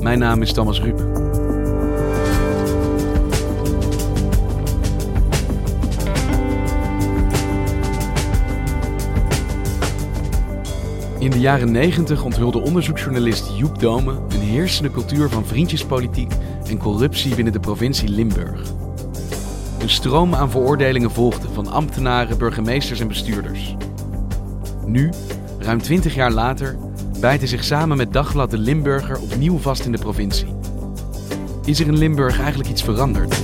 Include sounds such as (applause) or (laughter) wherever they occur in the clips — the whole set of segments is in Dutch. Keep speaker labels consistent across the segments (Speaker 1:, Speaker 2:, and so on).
Speaker 1: Mijn naam is Thomas Ruip. In de jaren 90 onthulde onderzoeksjournalist Joep Dome een heersende cultuur van vriendjespolitiek en corruptie binnen de provincie Limburg. Een stroom aan veroordelingen volgde van ambtenaren, burgemeesters en bestuurders. Nu, ruim 20 jaar later, bijt hij zich samen met Dagblad de Limburger opnieuw vast in de provincie. Is er in Limburg eigenlijk iets veranderd?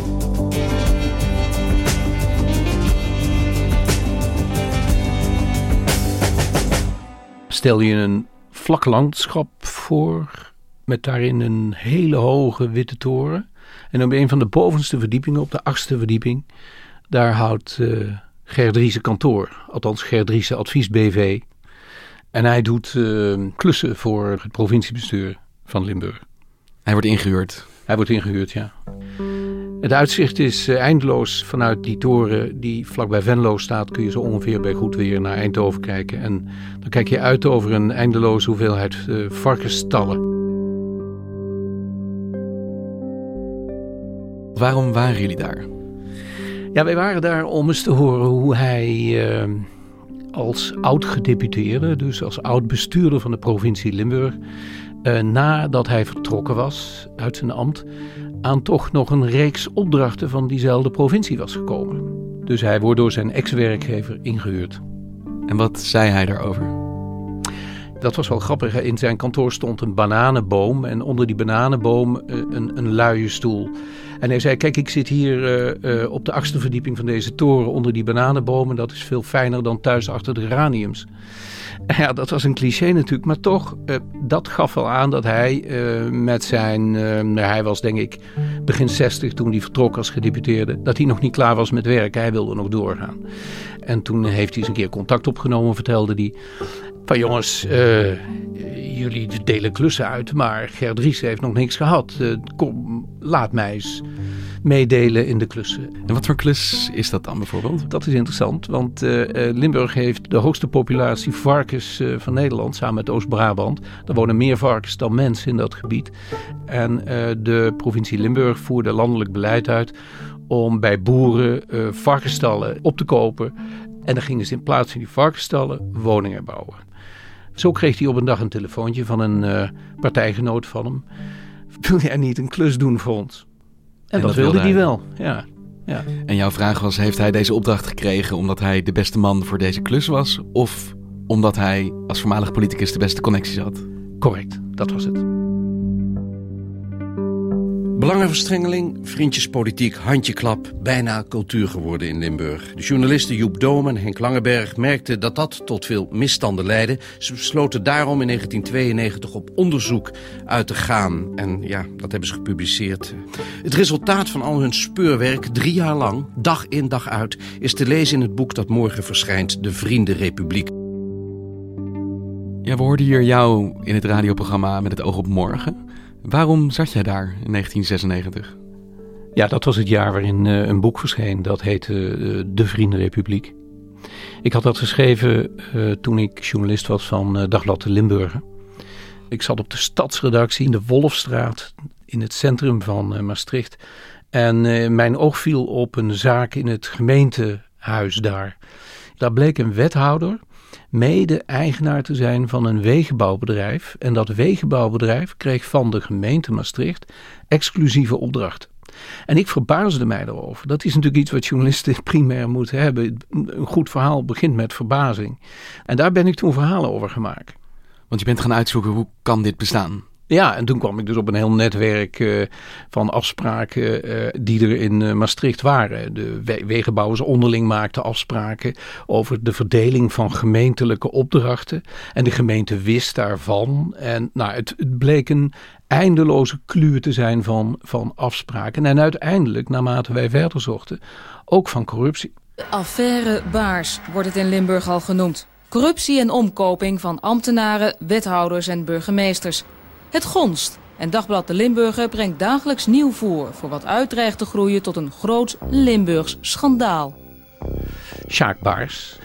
Speaker 2: Stel je een vlak landschap voor met daarin een hele hoge witte toren. En op een van de bovenste verdiepingen, op de achtste verdieping, daar houdt uh, Gerdriese kantoor. Althans Gerdriese Advies BV. En hij doet uh, klussen voor het provinciebestuur van Limburg.
Speaker 1: Hij wordt ingehuurd.
Speaker 2: Hij wordt ingehuurd, ja. Het uitzicht is uh, eindeloos vanuit die toren die vlakbij Venlo staat. Kun je zo ongeveer bij goed weer naar Eindhoven kijken. En dan kijk je uit over een eindeloze hoeveelheid uh, varkensstallen.
Speaker 1: Waarom waren jullie daar?
Speaker 2: Ja, wij waren daar om eens te horen hoe hij uh, als oud-gedeputeerde, dus als oud-bestuurder van de provincie Limburg, uh, nadat hij vertrokken was uit zijn ambt, aan toch nog een reeks opdrachten van diezelfde provincie was gekomen. Dus hij wordt door zijn ex-werkgever ingehuurd.
Speaker 1: En wat zei hij daarover?
Speaker 2: Dat was wel grappig. In zijn kantoor stond een bananenboom en onder die bananenboom een, een luie stoel. En hij zei, kijk, ik zit hier uh, uh, op de achtste verdieping van deze toren onder die bananenbomen. Dat is veel fijner dan thuis achter de geraniums. (laughs) Ja, dat was een cliché natuurlijk, maar toch, dat gaf wel aan dat hij met zijn, hij was denk ik begin 60 toen hij vertrok als gedeputeerde, dat hij nog niet klaar was met werk. Hij wilde nog doorgaan. En toen heeft hij eens een keer contact opgenomen, vertelde hij. Van jongens, uh, jullie delen klussen uit, maar Gerdries heeft nog niks gehad. Uh, kom, laat mij eens meedelen in de klussen.
Speaker 1: En wat voor klus is dat dan bijvoorbeeld?
Speaker 2: Dat is interessant, want uh, Limburg heeft de hoogste populatie varkens van Nederland, samen met Oost-Brabant. Er wonen meer varkens dan mensen in dat gebied. En de provincie Limburg voerde landelijk beleid uit om bij boeren varkensstallen op te kopen. En dan gingen ze in plaats van die varkensstallen woningen bouwen. Zo kreeg hij op een dag een telefoontje van een uh, partijgenoot van hem. Wil jij niet een klus doen voor ons? En, en dat, dat, wilde hij wel, ja. ja.
Speaker 1: En jouw vraag was, heeft hij deze opdracht gekregen omdat hij de beste man voor deze klus was? Of omdat hij als voormalig politicus de beste connecties had?
Speaker 2: Correct, dat was het.
Speaker 3: Belangenverstrengeling, vriendjespolitiek, handjeklap, bijna cultuur geworden in Limburg. De journalisten Joep Doom en Henk Langeberg merkten dat dat tot veel misstanden leidde. Ze besloten daarom in 1992 op onderzoek uit te gaan. En ja, dat hebben ze gepubliceerd. Het resultaat van al hun speurwerk, drie jaar lang, dag in dag uit, is te lezen in het boek dat morgen verschijnt, De Vriendenrepubliek.
Speaker 1: Ja, we hoorden hier jou in het radioprogramma Met het oog op morgen. Waarom zat jij daar in 1996?
Speaker 2: Ja, dat was het jaar waarin uh, een boek verscheen. Dat heette uh, De Vriendenrepubliek. Ik had dat geschreven uh, toen ik journalist was van Dagblad de Limburger. Ik zat op de stadsredactie in de Wolfstraat in het centrum van Maastricht. En mijn oog viel op een zaak in het gemeentehuis daar. Daar bleek een wethouder mede-eigenaar te zijn van een wegenbouwbedrijf. En dat wegenbouwbedrijf kreeg van de gemeente Maastricht exclusieve opdracht. En ik verbaasde mij erover. Dat is natuurlijk iets wat journalisten (laughs) primair moeten hebben. Een goed verhaal begint met verbazing. En daar ben ik toen verhalen over gemaakt.
Speaker 1: Want je bent gaan uitzoeken hoe kan dit bestaan?
Speaker 2: Ja, en toen kwam ik dus op een heel netwerk uh, van afspraken uh, die er in uh, Maastricht waren. De we wegenbouwers onderling maakten afspraken over de verdeling van gemeentelijke opdrachten. En de gemeente wist daarvan. En nou, het, het bleek een eindeloze kluur te zijn van, van afspraken. En uiteindelijk, naarmate wij verder zochten, ook van corruptie.
Speaker 4: Affaire Baars wordt het in Limburg al genoemd. Corruptie en omkoping van ambtenaren, wethouders en burgemeesters. Het gonst. En Dagblad de Limburger brengt dagelijks nieuw voor... voor wat uitdreigt te groeien tot een groot Limburgs schandaal.
Speaker 2: Sjaak Baars,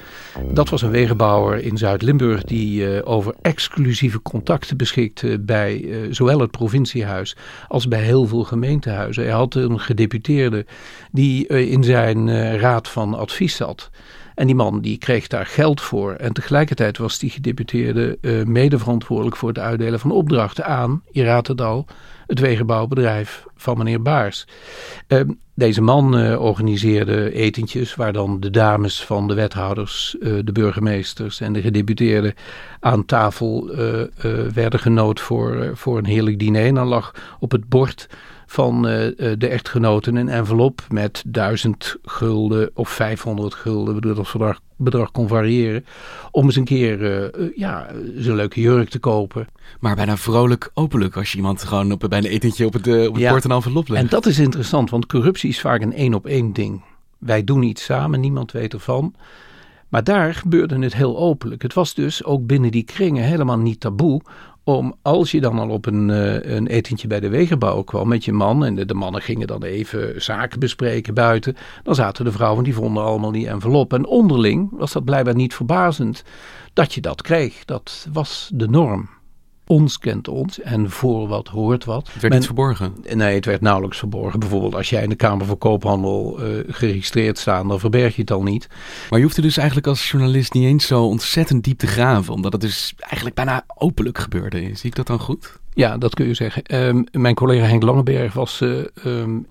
Speaker 2: dat was een wegenbouwer in Zuid-Limburg... die uh, over exclusieve contacten beschikte bij uh, zowel het provinciehuis... als bij heel veel gemeentehuizen. Hij had een gedeputeerde die in zijn raad van advies zat... En die man die kreeg daar geld voor. En tegelijkertijd was die gedeputeerde uh, medeverantwoordelijk voor het uitdelen van opdrachten aan, je raadt het al, het wegenbouwbedrijf van meneer Baars. Uh, deze man uh, organiseerde etentjes waar dan de dames van de wethouders, de burgemeesters en de gedeputeerden aan tafel werden genood voor, voor een heerlijk diner. En dan lag op het bord van uh, de echtgenoten een envelop met 1000 gulden of 500 gulden, bedoel dat bedrag, bedrag kon variëren, om eens een keer uh, ja, zo'n leuke jurk te kopen.
Speaker 1: Maar bijna vrolijk openlijk als je iemand gewoon op, bij een etentje op het, op het ja, bord een envelop legt.
Speaker 2: En dat is interessant, want corruptie is vaak een één op één ding. Wij doen iets samen, niemand weet ervan. Maar daar gebeurde het heel openlijk. Het was dus ook binnen die kringen helemaal niet taboe om als je dan al op een, uh, een etentje bij de wegenbouw kwam met je man en de, de, mannen gingen dan even zaken bespreken buiten, dan zaten de vrouwen die vonden allemaal die envelop. En onderling was dat blijkbaar niet verbazend dat je dat kreeg. Dat was de norm ons kent ons en voor wat hoort wat.
Speaker 1: Het werd niet verborgen?
Speaker 2: Nee, het werd nauwelijks verborgen. Bijvoorbeeld als jij in de Kamer van Koophandel uh, geregistreerd staat, dan verberg je het al niet.
Speaker 1: Maar je hoeft er dus eigenlijk als journalist niet eens zo ontzettend diep te graven, omdat het dus eigenlijk bijna openlijk gebeurde. Zie ik dat dan goed?
Speaker 2: Ja, dat kun je zeggen. Um, mijn collega Henk Langeberg was... Uh, um,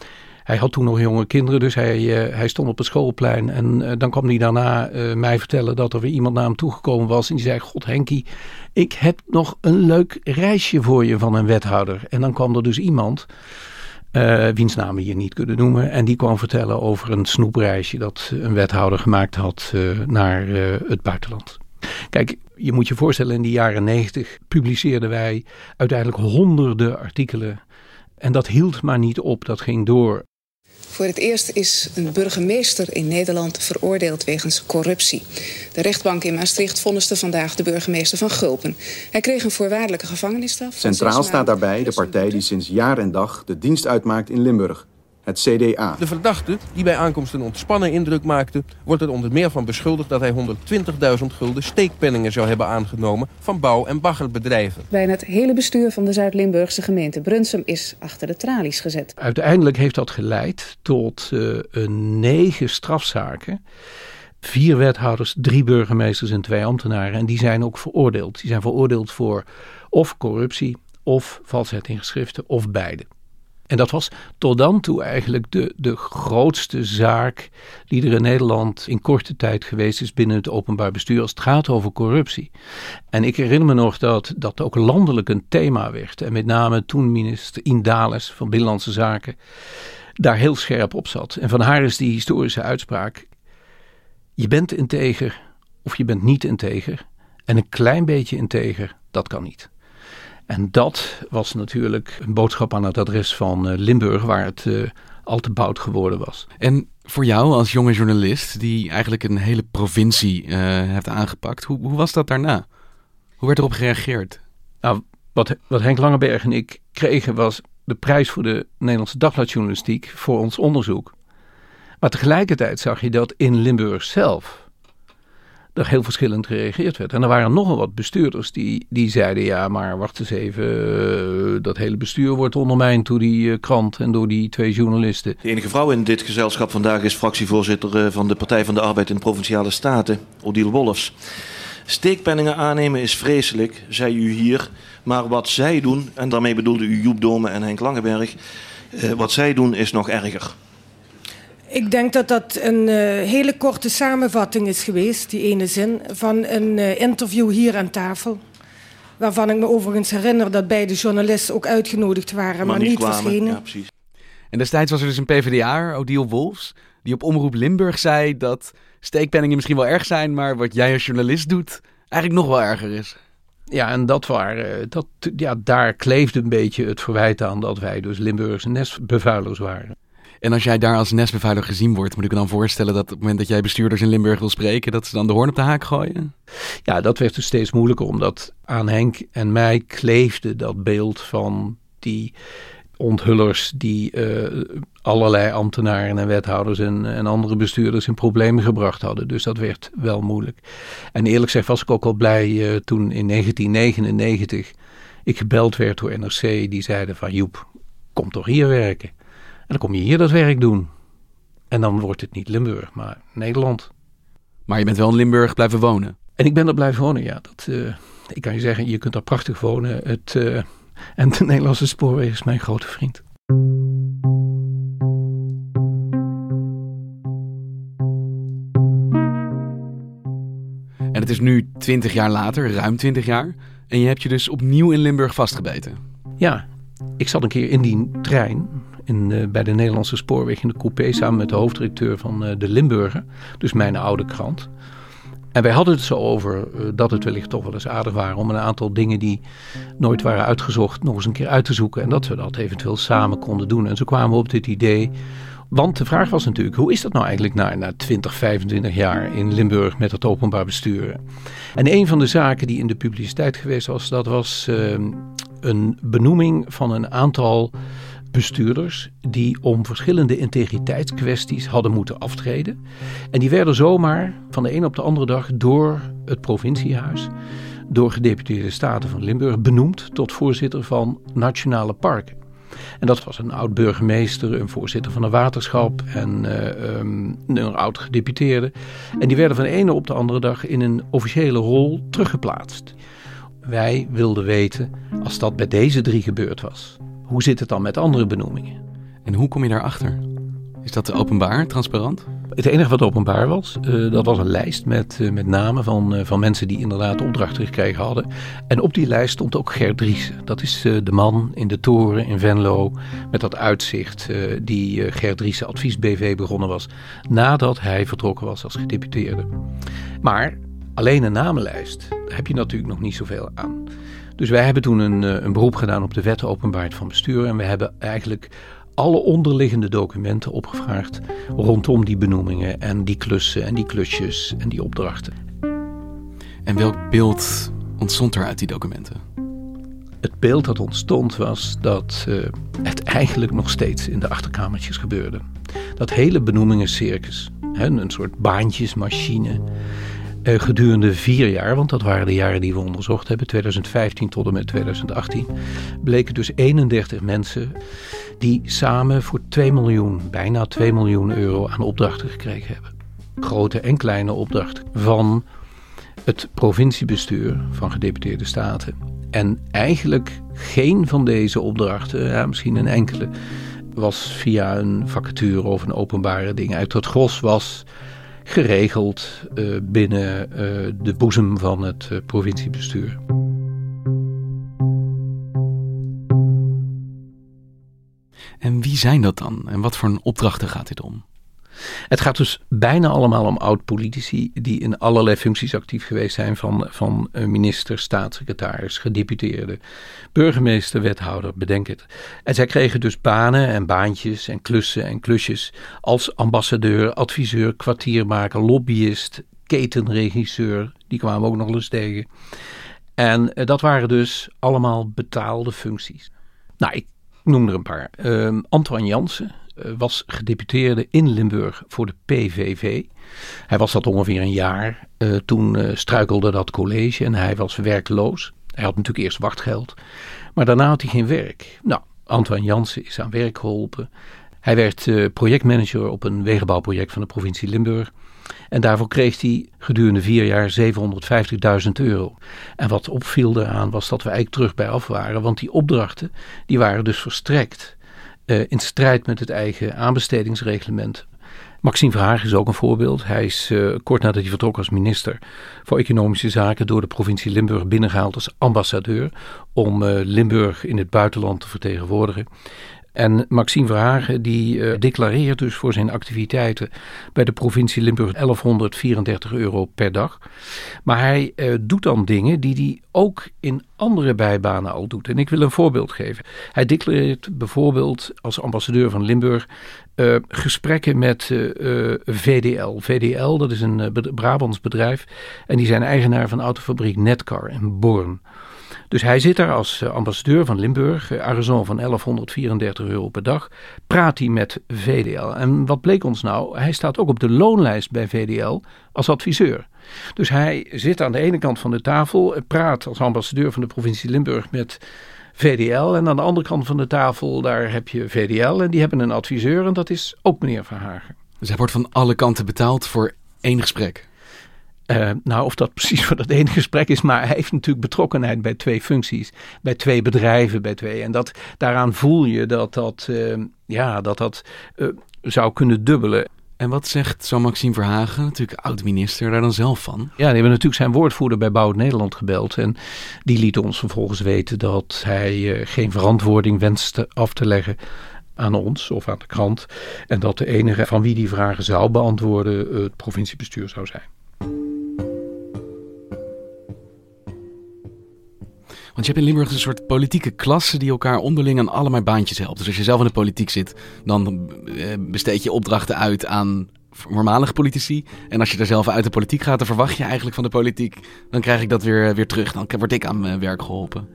Speaker 2: hij had toen nog jonge kinderen, dus hij, uh, hij stond op het schoolplein. En uh, dan kwam hij daarna uh, mij vertellen dat er weer iemand naar hem toegekomen was. En die zei, god Henkie, ik heb nog een leuk reisje voor je van een wethouder. En dan kwam er dus iemand, wiens naam we hier niet kunnen noemen. En die kwam vertellen over een snoepreisje dat een wethouder gemaakt had naar het buitenland. Kijk, je moet je voorstellen, in de jaren negentig publiceerden wij uiteindelijk honderden artikelen. En dat hield maar niet op, dat ging door.
Speaker 5: Voor het eerst is een burgemeester in Nederland veroordeeld wegens corruptie. De rechtbank in Maastricht vonnisde vandaag de burgemeester van Gulpen. Hij kreeg een voorwaardelijke gevangenisstraf.
Speaker 6: Centraal staat daarbij de partij die sinds jaar en dag de dienst uitmaakt in Limburg het CDA.
Speaker 7: De verdachte, die bij aankomst een ontspannen indruk maakte... wordt er onder meer van beschuldigd dat hij 120.000 gulden steekpenningen zou hebben aangenomen... van bouw- en baggerbedrijven.
Speaker 5: Bijna het hele bestuur van de Zuid-Limburgse gemeente Brunsum is achter de tralies gezet.
Speaker 2: Uiteindelijk heeft dat geleid tot uh, een negen strafzaken... Vier wethouders, drie burgemeesters en twee ambtenaren. En die zijn ook veroordeeld. Die zijn veroordeeld voor of corruptie, of valsheid in geschriften, of beide. En dat was tot dan toe eigenlijk de, de grootste zaak die er in Nederland in korte tijd geweest is binnen het openbaar bestuur als het gaat over corruptie. En ik herinner me nog dat dat ook landelijk een thema werd. En met name toen minister Indales van Binnenlandse Zaken daar heel scherp op zat. En van haar is die historische uitspraak: je bent integer of je bent niet integer. En een klein beetje integer, dat kan niet. En dat was natuurlijk een boodschap aan het adres van uh, Limburg, waar het uh, al te boud geworden was.
Speaker 1: En voor jou als jonge journalist, die eigenlijk een hele provincie uh, heeft aangepakt, hoe, hoe, was dat daarna? Hoe werd erop gereageerd?
Speaker 2: Nou, wat, wat Henk Langeberg en ik kregen was de prijs voor de Nederlandse dagbladjournalistiek voor ons onderzoek. Maar tegelijkertijd zag je dat in Limburg zelf er heel verschillend gereageerd werd. En er waren nogal wat bestuurders die, die zeiden: ja, maar wacht eens even, uh, dat hele bestuur wordt ondermijnd door die uh, krant en door die twee journalisten.
Speaker 8: De enige vrouw in dit gezelschap vandaag is fractievoorzitter uh, van de Partij van de Arbeid in de Provinciale Staten, Odile Wolfs. Steekpenningen aannemen is vreselijk, zei u hier. Maar wat zij doen, en daarmee bedoelde u Joep Dome en Henk Langeberg, wat zij doen is nog erger.
Speaker 9: Ik denk dat dat een uh, hele korte samenvatting is geweest, die ene zin, van een uh, interview hier aan tafel. Waarvan ik me overigens herinner dat beide journalisten ook uitgenodigd waren, maar,
Speaker 8: maar
Speaker 9: niet,
Speaker 8: niet
Speaker 9: verschenen.
Speaker 8: Ja, precies.
Speaker 1: En destijds was er dus een PvdA, Odile Wolfs, die op Omroep Limburg zei dat steekpenningen misschien wel erg zijn, maar wat jij als journalist doet eigenlijk nog wel erger is.
Speaker 2: Ja, en dat waren, dat, ja, daar kleefde een beetje het verwijt aan dat wij dus Limburgse nestbevuilers waren.
Speaker 1: En als jij daar als nestbevuiler gezien wordt, moet ik me dan voorstellen dat op het moment dat jij bestuurders in Limburg wil spreken, dat ze dan de hoorn op de haak gooien?
Speaker 2: Ja, dat werd dus steeds moeilijker, omdat aan Henk en mij kleefde dat beeld van die onthullers die uh, allerlei ambtenaren en wethouders en, en andere bestuurders in problemen gebracht hadden. Dus dat werd wel moeilijk. En eerlijk gezegd was ik ook al blij uh, toen in 1999 ik gebeld werd door NRC. Die zeiden van Joep, kom toch hier werken. En dan kom je hier dat werk doen. En dan wordt het niet Limburg, maar Nederland.
Speaker 1: Maar je bent wel in Limburg blijven wonen?
Speaker 2: En ik ben er blijven wonen, ja. Dat, uh, ik kan je zeggen, je kunt daar prachtig wonen. Het, uh, en de Nederlandse spoorweg is mijn grote vriend.
Speaker 1: En het is nu 20 jaar later, ruim 20 jaar. En je hebt je dus opnieuw in Limburg vastgebeten.
Speaker 2: Ja, ik zat een keer in die trein in, uh, bij de Nederlandse Spoorweg in de coupé samen met de hoofddirecteur van uh, de Limburger, dus mijn oude krant. En wij hadden het zo over uh, dat het wellicht toch wel eens aardig waren om een aantal dingen die nooit waren uitgezocht nog eens een keer uit te zoeken. En dat we dat eventueel samen konden doen. En zo kwamen we op dit idee. Want de vraag was natuurlijk, hoe is dat nou eigenlijk na, na 20, 25 jaar in Limburg met het openbaar bestuur? En een van de zaken die in de publiciteit geweest was, dat was uh, een benoeming van een aantal bestuurders die om verschillende integriteitskwesties hadden moeten aftreden. En die werden zomaar van de een op de andere dag door het provinciehuis, door gedeputeerde staten van Limburg, benoemd tot voorzitter van nationale parken. En dat was een oud burgemeester, een voorzitter van een waterschap en uh, um, een oud gedeputeerde. En die werden van de ene op de andere dag in een officiële rol teruggeplaatst. Wij wilden weten, als dat bij deze drie gebeurd was, hoe zit het dan met andere benoemingen?
Speaker 1: En hoe kom je daarachter? Is dat openbaar, transparant?
Speaker 2: Het enige wat openbaar was, uh, dat was een lijst met, uh, met namen van, uh, van mensen die inderdaad opdrachten gekregen hadden. En op die lijst stond ook Gert Driessen. Dat is de man in de toren in Venlo met dat uitzicht die Gert Driessen Advies BV begonnen was nadat hij vertrokken was als gedeputeerde. Maar alleen een namenlijst, daar heb je natuurlijk nog niet zoveel aan. Dus wij hebben toen een, een beroep gedaan op de wet openbaarheid van bestuur. En we hebben eigenlijk alle onderliggende documenten opgevraagd rondom die benoemingen en die klussen en die klusjes en die opdrachten.
Speaker 1: En welk beeld ontstond er uit die documenten?
Speaker 2: Het beeld dat ontstond was dat uh, het eigenlijk nog steeds in de achterkamertjes gebeurde. Dat hele benoemingencircus, hè, een soort baantjesmachine, gedurende vier jaar, want dat waren de jaren die we onderzocht hebben, 2015 tot en met 2018, bleken dus 31 mensen die samen voor 2 miljoen, bijna 2 miljoen euro aan opdrachten gekregen hebben. Grote en kleine opdrachten van het provinciebestuur van gedeputeerde staten. En eigenlijk geen van deze opdrachten, ja, misschien een enkele, was via een vacature of een openbare ding uit. Het gros was geregeld uh, binnen uh, de boezem van het uh, provinciebestuur.
Speaker 1: En wie zijn dat dan? En wat voor opdrachten gaat dit om?
Speaker 2: Het gaat dus bijna allemaal om oud-politici die in allerlei functies actief geweest zijn, van, van minister, staatssecretaris, gedeputeerde, burgemeester, wethouder, bedenk het. En zij kregen dus banen en baantjes en klussen en klusjes als ambassadeur, adviseur, kwartiermaker, lobbyist, ketenregisseur, die kwamen ook nog eens tegen. En dat waren dus allemaal betaalde functies. Nou, ik noem er een paar. Uh, Antoine Jansen, was gedeputeerde in Limburg voor de PVV. Hij was dat ongeveer een jaar. Uh, toen uh, struikelde dat college en hij was werkloos. Hij had natuurlijk eerst wachtgeld, maar daarna had hij geen werk. Nou, Antoine Jansen is aan werk geholpen. Hij werd projectmanager op een wegenbouwproject van de provincie Limburg. En daarvoor kreeg hij gedurende vier jaar 750.000 euro. En wat opviel daaraan was dat we eigenlijk terug bij af waren, want die opdrachten die waren dus verstrekt in strijd met het eigen aanbestedingsreglement. Maxime Verhagen is ook een voorbeeld. Hij is uh, kort nadat hij vertrok als minister voor Economische Zaken door de provincie Limburg binnengehaald als ambassadeur om uh, Limburg in het buitenland te vertegenwoordigen. En Maxime Verhagen die uh, declareert dus voor zijn activiteiten bij de provincie Limburg 1134 euro per dag. Maar hij uh, doet dan dingen die hij ook in andere bijbanen al doet. En ik wil een voorbeeld geven. Hij declareert bijvoorbeeld als ambassadeur van Limburg uh, gesprekken met VDL. VDL, dat is een Brabants bedrijf. En die zijn eigenaar van autofabriek Netcar in Born. Dus hij zit daar als eh, ambassadeur van Limburg, uh, van 1134 euro per dag, praat hij met VDL. En wat bleek ons nou? Hij staat ook op de loonlijst bij VDL als adviseur. Dus hij zit aan de ene kant van de tafel, eh, praat als ambassadeur van de provincie Limburg met VDL. En aan de andere kant van de tafel, daar heb je VDL en die hebben een adviseur en dat is ook meneer Verhagen.
Speaker 1: Dus hij wordt van alle kanten betaald voor één gesprek?
Speaker 2: Uh, nou, of dat precies (laughs) voor dat ene gesprek is, maar hij heeft natuurlijk betrokkenheid bij twee functies, bij twee bedrijven, bij twee. En dat, daaraan voel je dat dat, uh, ja, dat, dat uh, zou kunnen dubbelen.
Speaker 1: En wat zegt zo Maxime Verhagen, natuurlijk oud-minister, daar dan zelf van?
Speaker 2: Ja, die hebben natuurlijk zijn woordvoerder bij Bouw Nederland gebeld. En die liet ons vervolgens weten dat hij geen verantwoording wenste af te leggen aan ons of aan de krant. En dat de enige van wie die vragen zou beantwoorden het provinciebestuur zou zijn.
Speaker 1: Want je hebt in Limburg een soort politieke klasse die elkaar onderling aan allemaal baantjes helpt. Dus als je zelf in de politiek zit, dan eh, besteed je opdrachten uit aan voormalige politici. En als je er zelf uit de politiek gaat, dan verwacht je eigenlijk van de politiek, dan krijg ik dat weer, weer terug. Dan word ik aan mijn werk geholpen.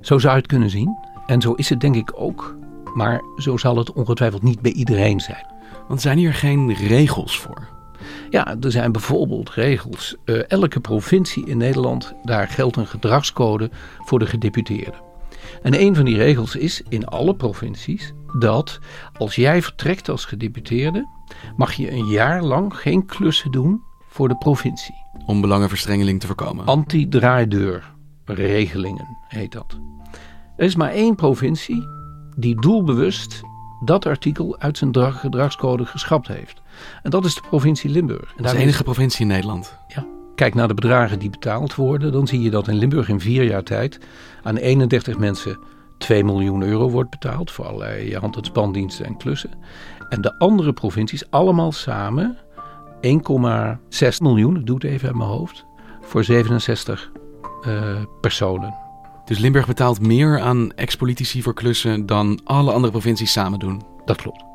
Speaker 2: Zo zou je het kunnen zien. En zo is het denk ik ook. Maar zo zal het ongetwijfeld niet bij iedereen zijn.
Speaker 1: Want zijn hier geen regels voor?
Speaker 2: Ja, er zijn bijvoorbeeld regels. Uh, elke provincie in Nederland, daar geldt een gedragscode voor de gedeputeerden. En een van die regels is in alle provincies dat als jij vertrekt als gedeputeerde, mag je een jaar lang geen klussen doen voor de provincie.
Speaker 1: Om belangenverstrengeling te voorkomen.
Speaker 2: Anti-draaideurregelingen heet dat. Er is maar één provincie die doelbewust dat artikel uit zijn gedragscode geschrapt heeft. En dat is de provincie Limburg.
Speaker 1: En dat is de enige provincie in Nederland.
Speaker 2: Ja. Kijk naar de bedragen die betaald worden. Dan zie je dat in Limburg in vier jaar tijd aan 31 mensen 2 miljoen euro wordt betaald. Voor allerlei hand- en spandiensten en klussen. En de andere provincies allemaal samen 1,6 miljoen, ik doe het even uit mijn hoofd, voor 67 uh, eh, personen.
Speaker 1: Dus Limburg betaalt meer aan ex-politici voor klussen dan alle andere provincies samen doen?
Speaker 2: Dat klopt.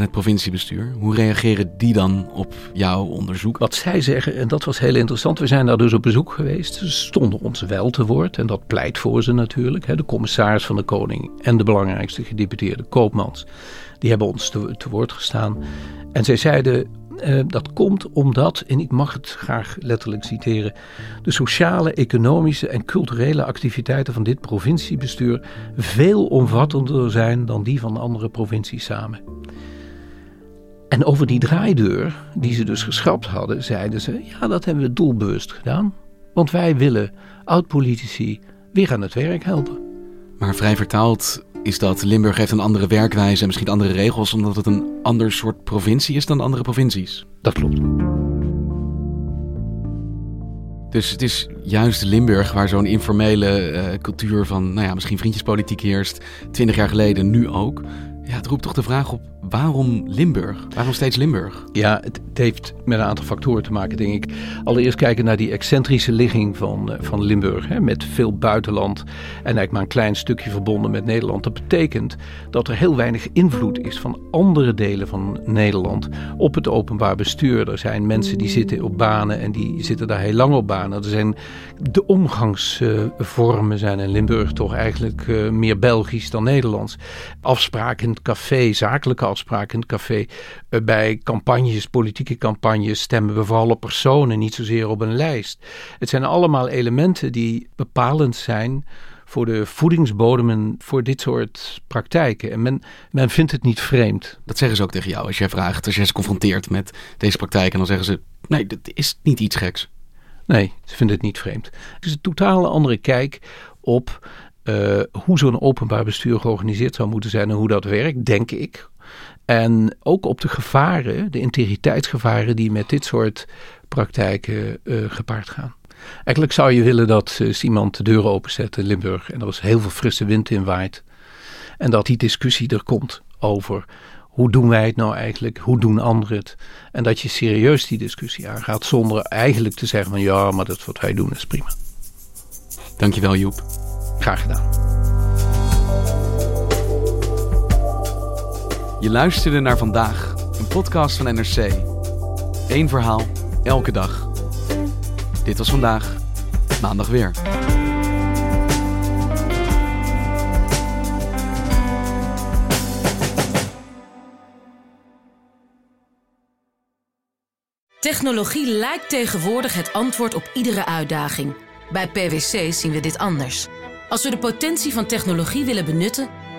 Speaker 1: Het provinciebestuur. Hoe reageren die dan op jouw onderzoek?
Speaker 2: Wat zij zeggen, en dat was heel interessant, we zijn daar dus op bezoek geweest. Ze stonden ons wel te woord en dat pleit voor ze natuurlijk. De commissaris van de Koning en de belangrijkste gedeputeerde Koopmans, die hebben ons te, woord gestaan. En zij zeiden, uh, dat komt omdat, en ik mag het graag letterlijk citeren, de sociale, economische en culturele activiteiten van dit provinciebestuur veel omvattender zijn dan die van andere provincies samen. En over die draaideur, die ze dus geschrapt hadden, zeiden ze: ja, dat hebben we doelbewust gedaan. Want wij willen oud-politici weer aan het werk helpen.
Speaker 1: Maar vrij vertaald is dat Limburg heeft een andere werkwijze en misschien andere regels, omdat het een ander soort provincie is dan andere provincies.
Speaker 2: Dat klopt.
Speaker 1: Dus het is juist Limburg waar zo'n informele uh, cultuur van, nou ja, misschien vriendjespolitiek heerst. Twintig jaar geleden, nu ook. Ja, het roept toch de vraag op waarom Limburg? Waarom steeds Limburg?
Speaker 2: Ja, het, heeft met een aantal factoren te maken, denk ik. Allereerst kijken naar die excentrische ligging van, eh, van Limburg. Hè, met veel buitenland en eigenlijk maar een klein stukje verbonden met Nederland. Dat betekent dat er heel weinig invloed is van andere delen van Nederland op het openbaar bestuur. Er zijn mensen die zitten op banen en die zitten daar heel lang op banen. Er zijn de omgangsvormen zijn in Limburg toch eigenlijk uh, meer Belgisch dan Nederlands. Afspraken in het café, zakelijke afspraken in het café. Uh, bij campagnes, politieke campagnes, stemmen we vooral op personen, niet zozeer op een lijst. Het zijn allemaal elementen die bepalend zijn voor de voedingsbodemen voor dit soort praktijken. En men, men vindt het niet vreemd.
Speaker 1: Dat zeggen ze ook tegen jou als jij vraagt, als jij ze confronteert met deze praktijk. En dan zeggen ze: nee, dat is niet iets geks.
Speaker 2: Nee, ze vinden het niet vreemd. Het is een totaal andere kijk op uh, hoe zo'n openbaar bestuur georganiseerd zou moeten zijn en hoe dat werkt, denk ik. En ook op de gevaren, de integriteitsgevaren die met dit soort praktijken uh, gepaard gaan. Eigenlijk zou je willen dat uh, iemand de deuren openzet in Limburg en er is heel veel frisse wind in waait. En dat die discussie er komt over hoe doen wij het nou eigenlijk? Hoe doen anderen het? En dat je serieus die discussie aangaat zonder eigenlijk te zeggen van ja, maar dat wat wij doen is prima.
Speaker 1: Dankjewel Joep.
Speaker 2: Graag gedaan.
Speaker 1: Je luisterde naar vandaag, een podcast van NRC. Eén verhaal, elke dag. Dit was vandaag, maandag weer.
Speaker 10: Technologie lijkt tegenwoordig het antwoord op iedere uitdaging. Bij PwC zien we dit anders. Als we de potentie van technologie willen benutten,